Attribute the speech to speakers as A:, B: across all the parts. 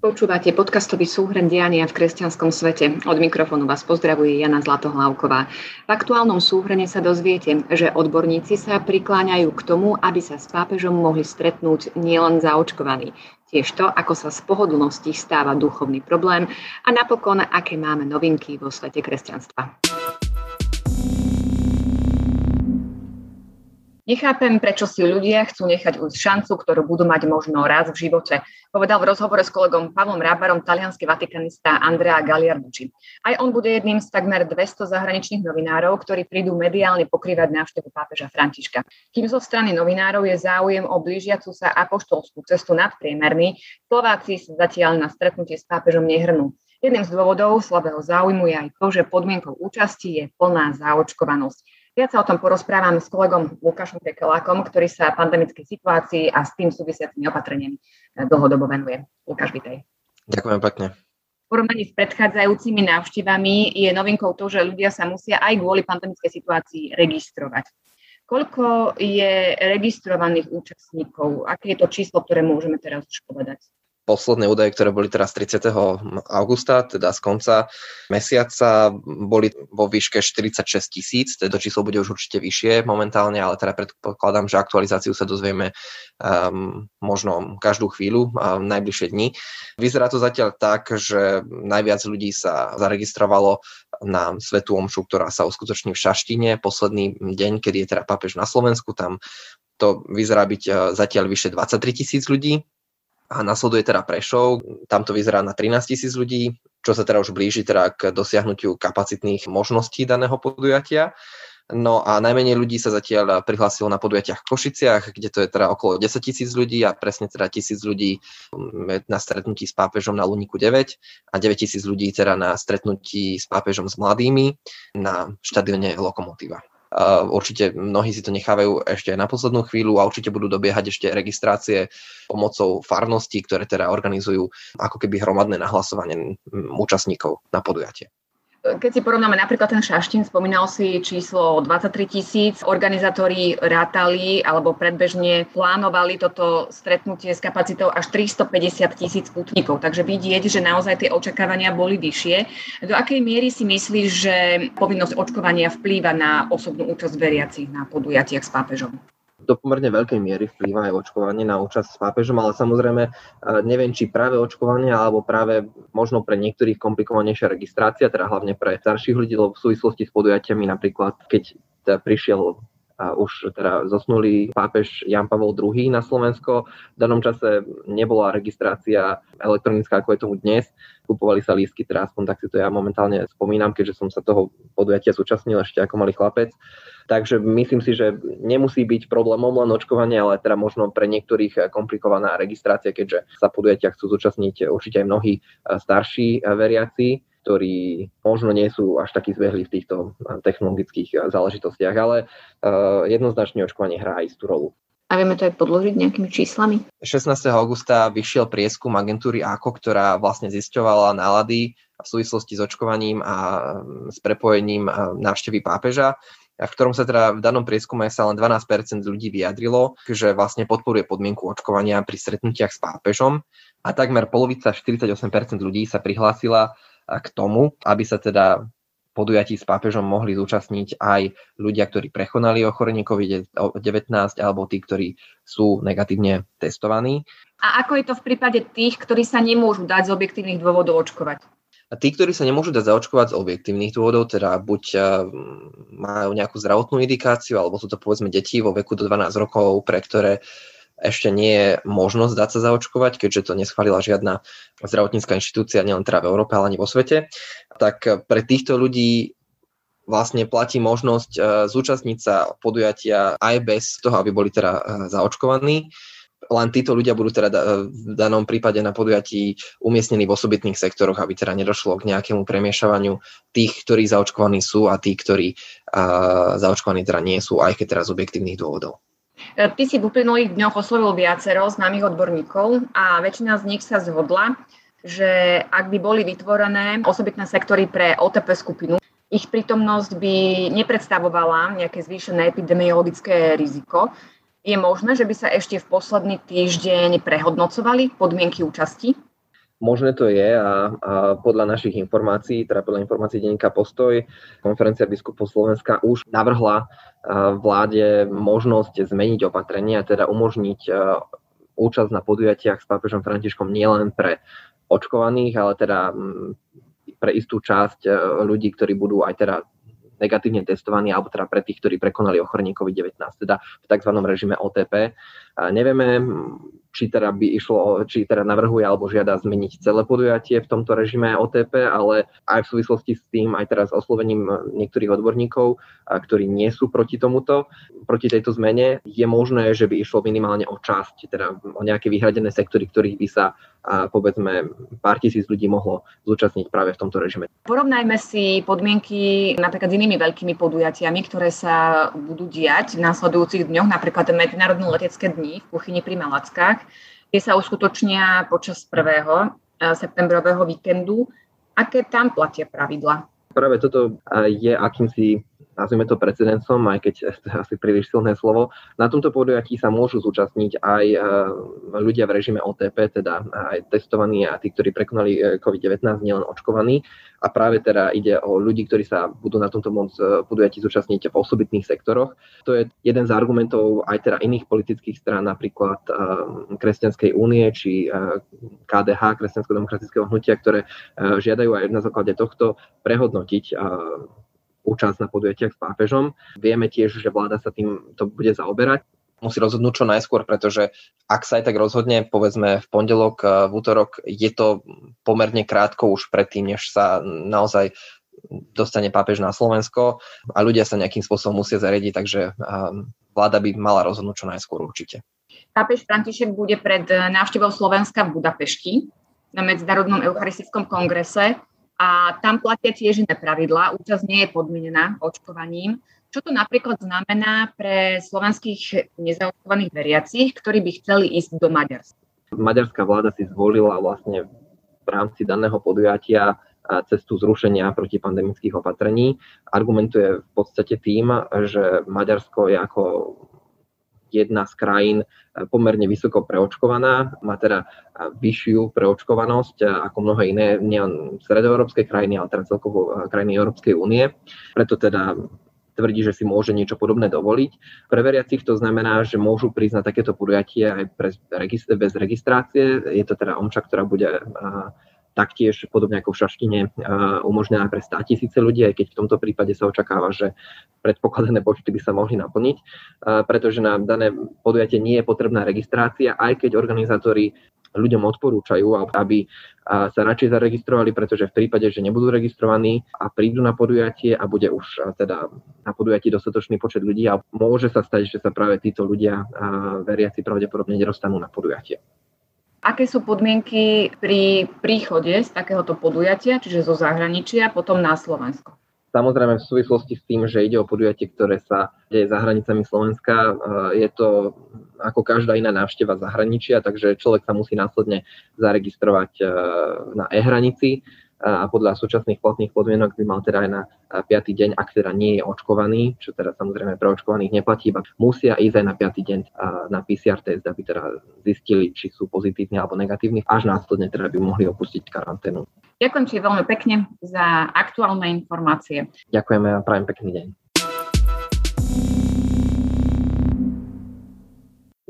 A: Počúvate podcastový súhrn diania v kresťanskom svete. Od mikrofónu vás pozdravuje Jana Zlatohlávková. V aktuálnom súhrne sa dozviete, že odborníci sa prikláňajú k tomu, aby sa s pápežom mohli stretnúť nielen zaočkovaní. Tiež to, ako sa z pohodlnosti stáva duchovný problém a napokon, aké máme novinky vo svete kresťanstva. Nechápem, prečo si ľudia chcú nechať ujsť šancu, ktorú budú mať možno raz v živote. Povedal v rozhovore s kolegom Pavlom Rábarom talianský vatikanista Andrea Galiarducci. Aj on bude jedným z takmer 200 zahraničných novinárov, ktorí prídu mediálne pokrývať návštevu pápeža Františka. Kým zo strany novinárov je záujem o blížiacu sa apoštolskú cestu nadpriemerný, Slováci sa zatiaľ na stretnutie s pápežom nehrnú. Jedným z dôvodov slabého záujmu je aj to, že podmienkou účasti je plná zaočkovanosť. Viac sa o tom porozprávam s kolegom Lukášom Pekelákom, ktorý sa pandemickej situácii a s tým súvisiacimi opatreniami eh, dlhodobo venuje. Lukáš, vitej.
B: Ďakujem pekne.
A: V porovnaní s predchádzajúcimi návštevami je novinkou to, že ľudia sa musia aj kvôli pandemickej situácii registrovať. Koľko je registrovaných účastníkov? Aké je to číslo, ktoré môžeme teraz už povedať?
B: Posledné údaje, ktoré boli teraz 30. augusta, teda z konca mesiaca, boli vo výške 46 tisíc, to číslo bude už určite vyššie momentálne, ale teda predpokladám, že aktualizáciu sa dozvieme um, možno každú chvíľu, um, najbližšie dni. Vyzerá to zatiaľ tak, že najviac ľudí sa zaregistrovalo na Svetú Omšu, ktorá sa uskutoční v Šaštine, posledný deň, kedy je teda pápež na Slovensku, tam to vyzerá byť uh, zatiaľ vyše 23 tisíc ľudí, a nasleduje teda Prešov, tam to vyzerá na 13 tisíc ľudí, čo sa teda už blíži teda k dosiahnutiu kapacitných možností daného podujatia. No a najmenej ľudí sa zatiaľ prihlásilo na podujatiach v Košiciach, kde to je teda okolo 10 tisíc ľudí a presne teda tisíc ľudí mm, na stretnutí s pápežom na Luniku 9 a 9 tisíc ľudí teda na stretnutí s pápežom s mladými na štadióne Lokomotíva. Určite mnohí si to nechávajú ešte na poslednú chvíľu a určite budú dobiehať ešte registrácie pomocou farností, ktoré teda organizujú ako keby hromadné nahlasovanie účastníkov na podujatie.
A: Keď si porovnáme napríklad ten Šaštín, spomínal si číslo 23 tisíc, organizátori rátali alebo predbežne plánovali toto stretnutie s kapacitou až 350 tisíc putníkov. Takže vidieť, že naozaj tie očakávania boli vyššie. Do akej miery si myslíš, že povinnosť očkovania vplýva na osobnú účasť veriacich na podujatiach s pápežom?
B: Do pomerne veľkej miery vplýva aj očkovanie na účasť s pápežom, ale samozrejme e, neviem, či práve očkovanie alebo práve možno pre niektorých komplikovanejšia registrácia, teda hlavne pre starších ľudí, lebo v súvislosti s podujatiami napríklad, keď teda prišiel a už teda zosnulý pápež Jan Pavel II na Slovensko. V danom čase nebola registrácia elektronická, ako je tomu dnes. Kupovali sa lístky, teda aspoň tak si to ja momentálne spomínam, keďže som sa toho podujatia zúčastnil ešte ako malý chlapec. Takže myslím si, že nemusí byť problémom len očkovanie, ale teda možno pre niektorých komplikovaná registrácia, keďže sa podujatia chcú zúčastniť určite aj mnohí starší veriaci ktorí možno nie sú až takí zbehli v týchto technologických záležitostiach, ale jednoznačne očkovanie hrá istú rolu.
A: A vieme to aj podložiť nejakými číslami?
B: 16. augusta vyšiel prieskum agentúry AKO, ktorá vlastne zisťovala nálady v súvislosti s očkovaním a s prepojením návštevy pápeža v ktorom sa teda v danom prieskume sa len 12% ľudí vyjadrilo, že vlastne podporuje podmienku očkovania pri stretnutiach s pápežom a takmer polovica, 48% ľudí sa prihlásila k tomu, aby sa teda podujatí s pápežom mohli zúčastniť aj ľudia, ktorí prekonali ochorenie COVID-19 alebo tí, ktorí sú negatívne testovaní.
A: A ako je to v prípade tých, ktorí sa nemôžu dať z objektívnych dôvodov očkovať?
B: A tí, ktorí sa nemôžu dať zaočkovať z objektívnych dôvodov, teda buď eh, majú nejakú zdravotnú indikáciu, alebo sú to povedzme deti vo veku do 12 rokov, pre ktoré ešte nie je možnosť dať sa zaočkovať, keďže to neschválila žiadna zdravotnícká inštitúcia, nielen teda v Európe, ale ani vo svete, tak pre týchto ľudí vlastne platí možnosť e, zúčastniť sa podujatia aj bez toho, aby boli teda zaočkovaní. Len títo ľudia budú teda v danom prípade na podujatí umiestnení v osobitných sektoroch, aby teda nedošlo k nejakému premiešavaniu tých, ktorí zaočkovaní sú a tých, ktorí zaočkovaní teda nie sú, aj keď teraz z objektívnych dôvodov.
A: E, ty si v uplynulých dňoch oslovil viacero známych odborníkov a väčšina z nich sa zhodla, že ak by boli vytvorené osobitné sektory pre OTP skupinu, ich prítomnosť by nepredstavovala nejaké zvýšené epidemiologické riziko. Je možné, že by sa ešte v posledný týždeň prehodnocovali podmienky účasti?
B: Možné to je a, a podľa našich informácií, teda podľa informácií denníka Postoj, konferencia biskupov Slovenska už navrhla vláde možnosť zmeniť opatrenia, teda umožniť účasť na podujatiach s pápežom Františkom nielen pre očkovaných, ale teda pre istú časť ľudí, ktorí budú aj teda negatívne testovaní, alebo teda pre tých, ktorí prekonali ochorenie COVID-19, teda v tzv. režime OTP. Nevieme, či teda by išlo, či teda navrhuje alebo žiada zmeniť celé podujatie v tomto režime OTP, ale aj v súvislosti s tým, aj teraz oslovením niektorých odborníkov, ktorí nie sú proti tomuto, proti tejto zmene, je možné, že by išlo minimálne o časť, teda o nejaké vyhradené sektory, ktorých by sa povedzme pár tisíc ľudí mohlo zúčastniť práve v tomto režime.
A: Porovnajme si podmienky napríklad s inými veľkými podujatiami, ktoré sa budú diať v následujúcich dňoch, napríklad Medzinárodné letecké dni v kuchyni pri Malackách tie sa uskutočnia počas prvého eh, septembrového víkendu. Aké tam platia pravidla?
B: Práve toto eh, je akýmsi nazvime to precedencom, aj keď to je asi príliš silné slovo. Na tomto podujatí sa môžu zúčastniť aj e, ľudia v režime OTP, teda aj testovaní a tí, ktorí prekonali e, COVID-19, nielen očkovaní. A práve teda ide o ľudí, ktorí sa budú na tomto e, podujatí zúčastniť v osobitných sektoroch. To je jeden z argumentov aj teda iných politických strán, napríklad Kresťanskej únie či KDH, Kresťansko-demokratického hnutia, ktoré žiadajú aj na základe tohto prehodnotiť účasť na podujatiach s pápežom. Vieme tiež, že vláda sa tým to bude zaoberať musí rozhodnúť čo najskôr, pretože ak sa aj tak rozhodne, povedzme v pondelok, eh, v útorok, je to pomerne krátko už predtým, než sa naozaj dostane pápež na Slovensko a ľudia sa nejakým spôsobom musia zariadiť, takže eh, vláda by mala rozhodnúť čo najskôr určite.
A: Pápež František bude pred návštevou Slovenska v Budapešti na Medzinárodnom eucharistickom kongrese a tam platia tiež iné pravidlá. Účasť nie je podmienená očkovaním. Čo to napríklad znamená pre slovenských nezaočkovaných veriacich, ktorí by chceli ísť do Maďarska?
B: Maďarská vláda si zvolila vlastne v rámci daného podujatia cestu zrušenia protipandemických opatrení. Argumentuje v podstate tým, že Maďarsko je ako jedna z krajín eh, pomerne vysoko preočkovaná, má teda eh, vyššiu preočkovanosť eh, ako mnohé iné, nielen stredoeurópske krajiny, ale teda celkovo krajiny Európskej únie. Preto teda tvrdí, že si môže niečo podobné dovoliť. Pre veriacich to znamená, že môžu prísť na takéto podujatie aj bez registrácie. Je to teda omča, ktorá bude taktiež podobne ako v Šaštine umožnená pre 100 tisíce ľudí, aj keď v tomto prípade sa očakáva, že predpokladané počty by sa mohli naplniť, pretože na dané podujatie nie je potrebná registrácia, aj keď organizátori ľuďom odporúčajú, aby sa radšej zaregistrovali, pretože v prípade, že nebudú registrovaní a prídu na podujatie a bude už teda na podujatí dostatočný počet ľudí a môže sa stať, že sa práve títo ľudia veriaci pravdepodobne nedostanú na podujatie.
A: Aké sú podmienky pri príchode z takéhoto podujatia, čiže zo zahraničia, potom na Slovensko?
B: Samozrejme v súvislosti s tým, že ide o podujatie, ktoré sa deje za hranicami Slovenska, eh, je to ako každá iná návšteva zahraničia, takže človek sa musí následne zaregistrovať eh, na e-hranici a podľa súčasných platných podmienok by mal teda aj na 5. deň, ak teda nie je očkovaný, čo teda samozrejme pre očkovaných neplatí, iba musia ísť aj na 5. deň na PCR test, aby teda zistili, či sú pozitívni alebo negatívni, až následne teda by mohli opustiť karanténu.
A: Ďakujem ti veľmi pekne za aktuálne informácie.
B: Ďakujeme a prajem pekný deň.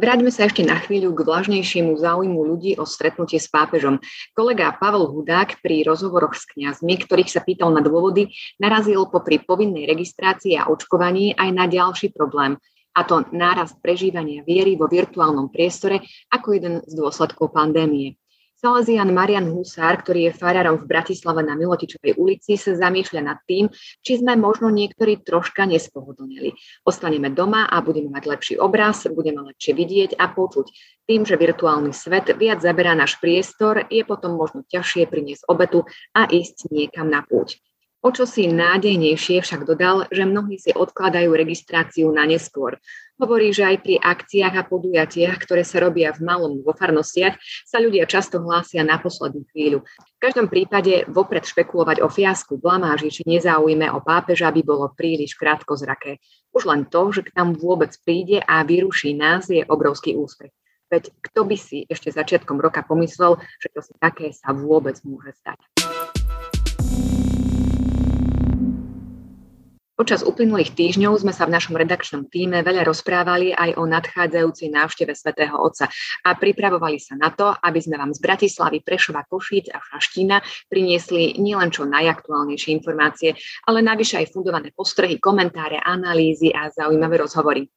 A: Vráťme sa ešte na chvíľu k vlažnejšiemu záujmu ľudí o stretnutie s pápežom. Kolega Pavel Hudák pri rozhovoroch s kňazmi, ktorých sa pýtal na dôvody, narazil popri povinnej registrácii a očkovaní aj na ďalší problém, a to nárast prežívania viery vo virtuálnom priestore ako jeden z dôsledkov pandémie. Salesian Marian Husár, ktorý je farárom v Bratislave na Milotičovej ulici, sa zamýšľa nad tým, či sme možno niektorí troška nespohodlnili. Ostaneme doma a budeme mať lepší obraz, budeme lepšie vidieť a počuť. Tým, že virtuálny svet viac zaberá náš priestor, je potom možno ťažšie priniesť obetu a ísť niekam na púť. O čo si nádejnejšie však dodal, že mnohí si odkladajú registráciu na neskôr. Hovorí, že aj pri akciách a podujatiach, ktoré sa robia v malom vo farnostiach, sa ľudia často hlásia na poslednú chvíľu. V každom prípade vopred špekulovať o fiasku, blamáži či nezáujme o pápeža by bolo príliš krátko zraké. Už len to, že k nám vôbec príde a vyruší nás, je obrovský úspech. Veď kto by si ešte začiatkom roka pomyslel, že to si také sa vôbec môže stať. Počas uplynulých týždňov sme sa v našom redakčnom týme veľa rozprávali aj o nadchádzajúcej návšteve svätého Otca a pripravovali sa na to, aby sme vám z Bratislavy, Prešova, Košíc a Šaštína priniesli nielen čo najaktuálnejšie informácie, ale navyše aj fundované postrehy, komentáre, analýzy a zaujímavé rozhovory.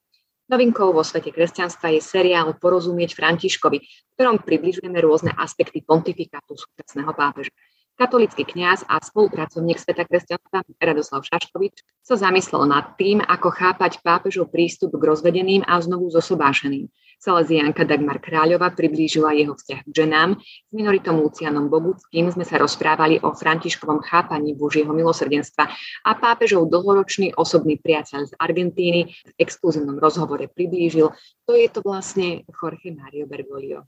A: Novinkou vo svete kresťanstva je seriál Porozumieť Františkovi, v ktorom približujeme rôzne aspekty pontifikátu súčasného pápeža. Katolický kňaz a spolupracovník Sveta kresťanstva Radoslav Šaškovič sa zamyslel nad tým, ako chápať pápežov prístup k rozvedeným a znovu zosobášeným. Salesianka Dagmar Kráľova priblížila jeho vzťah k ženám. S minoritom Lucianom Bobuckým sme sa rozprávali o Františkovom chápaní Božieho milosrdenstva a pápežov dlhoročný osobný priateľ z Argentíny v exkluzívnom rozhovore priblížil, to je to vlastne Jorge Mario Bergoglio.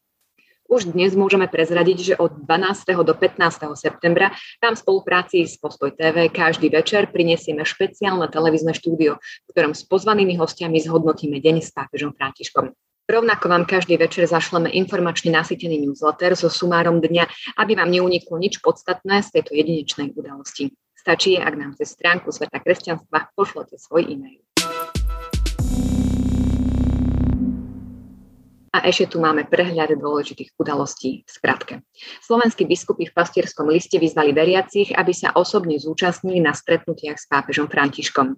A: Už dnes môžeme prezradiť, že od 12. do 15. septembra tam v spolupráci s Postoj TV každý večer prinesieme špeciálne televízne štúdio, v ktorom s pozvanými hostiami zhodnotíme deň s pápežom Františkom. Rovnako vám každý večer zašleme informačne nasytený newsletter so sumárom dňa, aby vám neuniklo nič podstatné z tejto jedinečnej udalosti. Stačí, ak nám cez stránku Sveta kresťanstva pošlete svoj e-mail. A ešte tu máme prehľad dôležitých udalostí v skratke. Slovenskí biskupy v pastierskom liste vyzvali veriacich, aby sa osobne zúčastnili na stretnutiach s pápežom Františkom.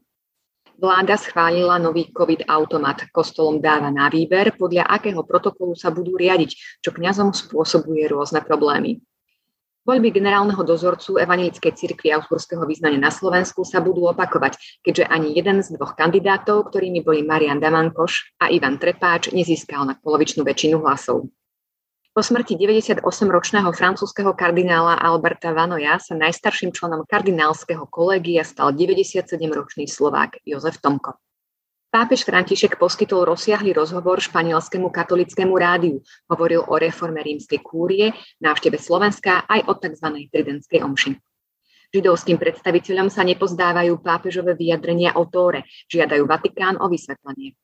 A: Vláda schválila nový COVID-automat. Kostolom dáva na výber, podľa akého protokolu sa budú riadiť, čo kňazom spôsobuje rôzne problémy. Voľby generálneho dozorcu Evangelickej cirkvi Augsburského význania na Slovensku sa budú opakovať, keďže ani jeden z dvoch kandidátov, ktorými boli Marian Damankoš a Ivan Trepáč, nezískal na polovičnú väčšinu hlasov. Po smrti 98-ročného francúzského kardinála Alberta Vanoja sa najstarším členom kardinálskeho kolégia stal 97-ročný Slovák Jozef Tomko. Pápež František poskytol rozsiahly rozhovor španielskému katolickému rádiu. Hovoril o reforme rímskej kúrie, návšteve Slovenska aj o tzv. tridentskej omši. Židovským predstaviteľom sa nepozdávajú pápežové vyjadrenia o Tóre, žiadajú Vatikán o vysvetlenie.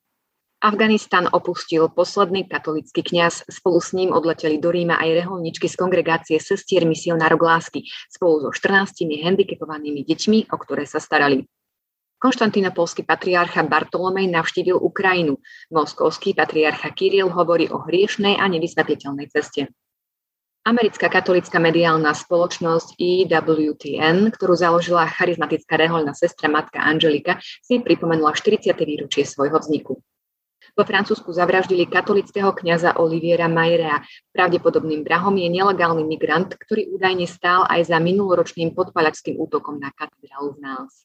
A: Afganistan opustil posledný katolický kňaz, spolu s ním odleteli do Ríma aj reholničky z kongregácie sestier misionárok lásky spolu so 14 handicapovanými deťmi, o ktoré sa starali. Konštantinopolský patriarcha Bartolomej navštívil Ukrajinu. Moskovský patriarcha Kiril hovorí o hriešnej a nevysvetliteľnej ceste. Americká katolická mediálna spoločnosť EWTN, ktorú založila charizmatická rehoľná sestra matka Angelika, si pripomenula 40. výročie svojho vzniku. Vo Francúzsku zavraždili katolického kňaza Oliviera Majerea. Pravdepodobným brahom je nelegálny migrant, ktorý údajne stál aj za minuloročným podpalačským útokom na katedrálu v Náls.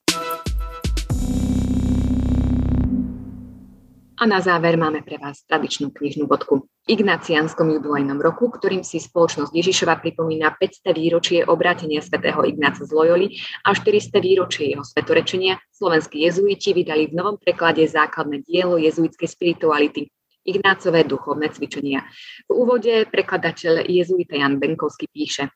A: A na záver máme pre vás tradičnú knižnú bodku. Ignacianskom jubilejnom roku, ktorým si spoločnosť Ježišova pripomína 500 výročie obrátenia svätého Ignáca z Loyoli a 400 výročie jeho svetorečenia, slovenskí jezuiti vydali v novom preklade základné dielo jezuitskej spirituality Ignácové duchovné cvičenia. V úvode prekladateľ jezuita Jan Benkovský píše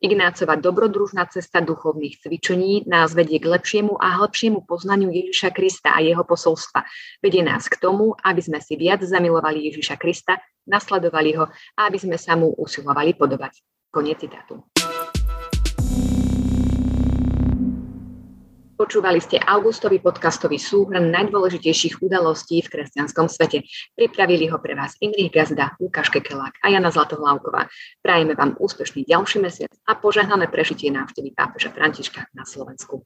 A: Ignácova dobrodružná cesta duchovných cvičení nás vedie k lepšiemu a hlbšiemu poznaniu Ježiša Krista a jeho posolstva. Vedie nás k tomu, aby sme si viac zamilovali Ježiša Krista, nasledovali ho a aby sme sa mu usilovali podobať. Koniec citátu. Počúvali ste augustový podcastový súhrn najdôležitejších udalostí v kresťanskom svete. Pripravili ho pre vás Imrich Gazda, Lukáš Kekelák a Jana Zlatohlávková. Prajeme vám úspešný ďalší mesiac a požehnané prežitie návštevy pápeža Františka na Slovensku.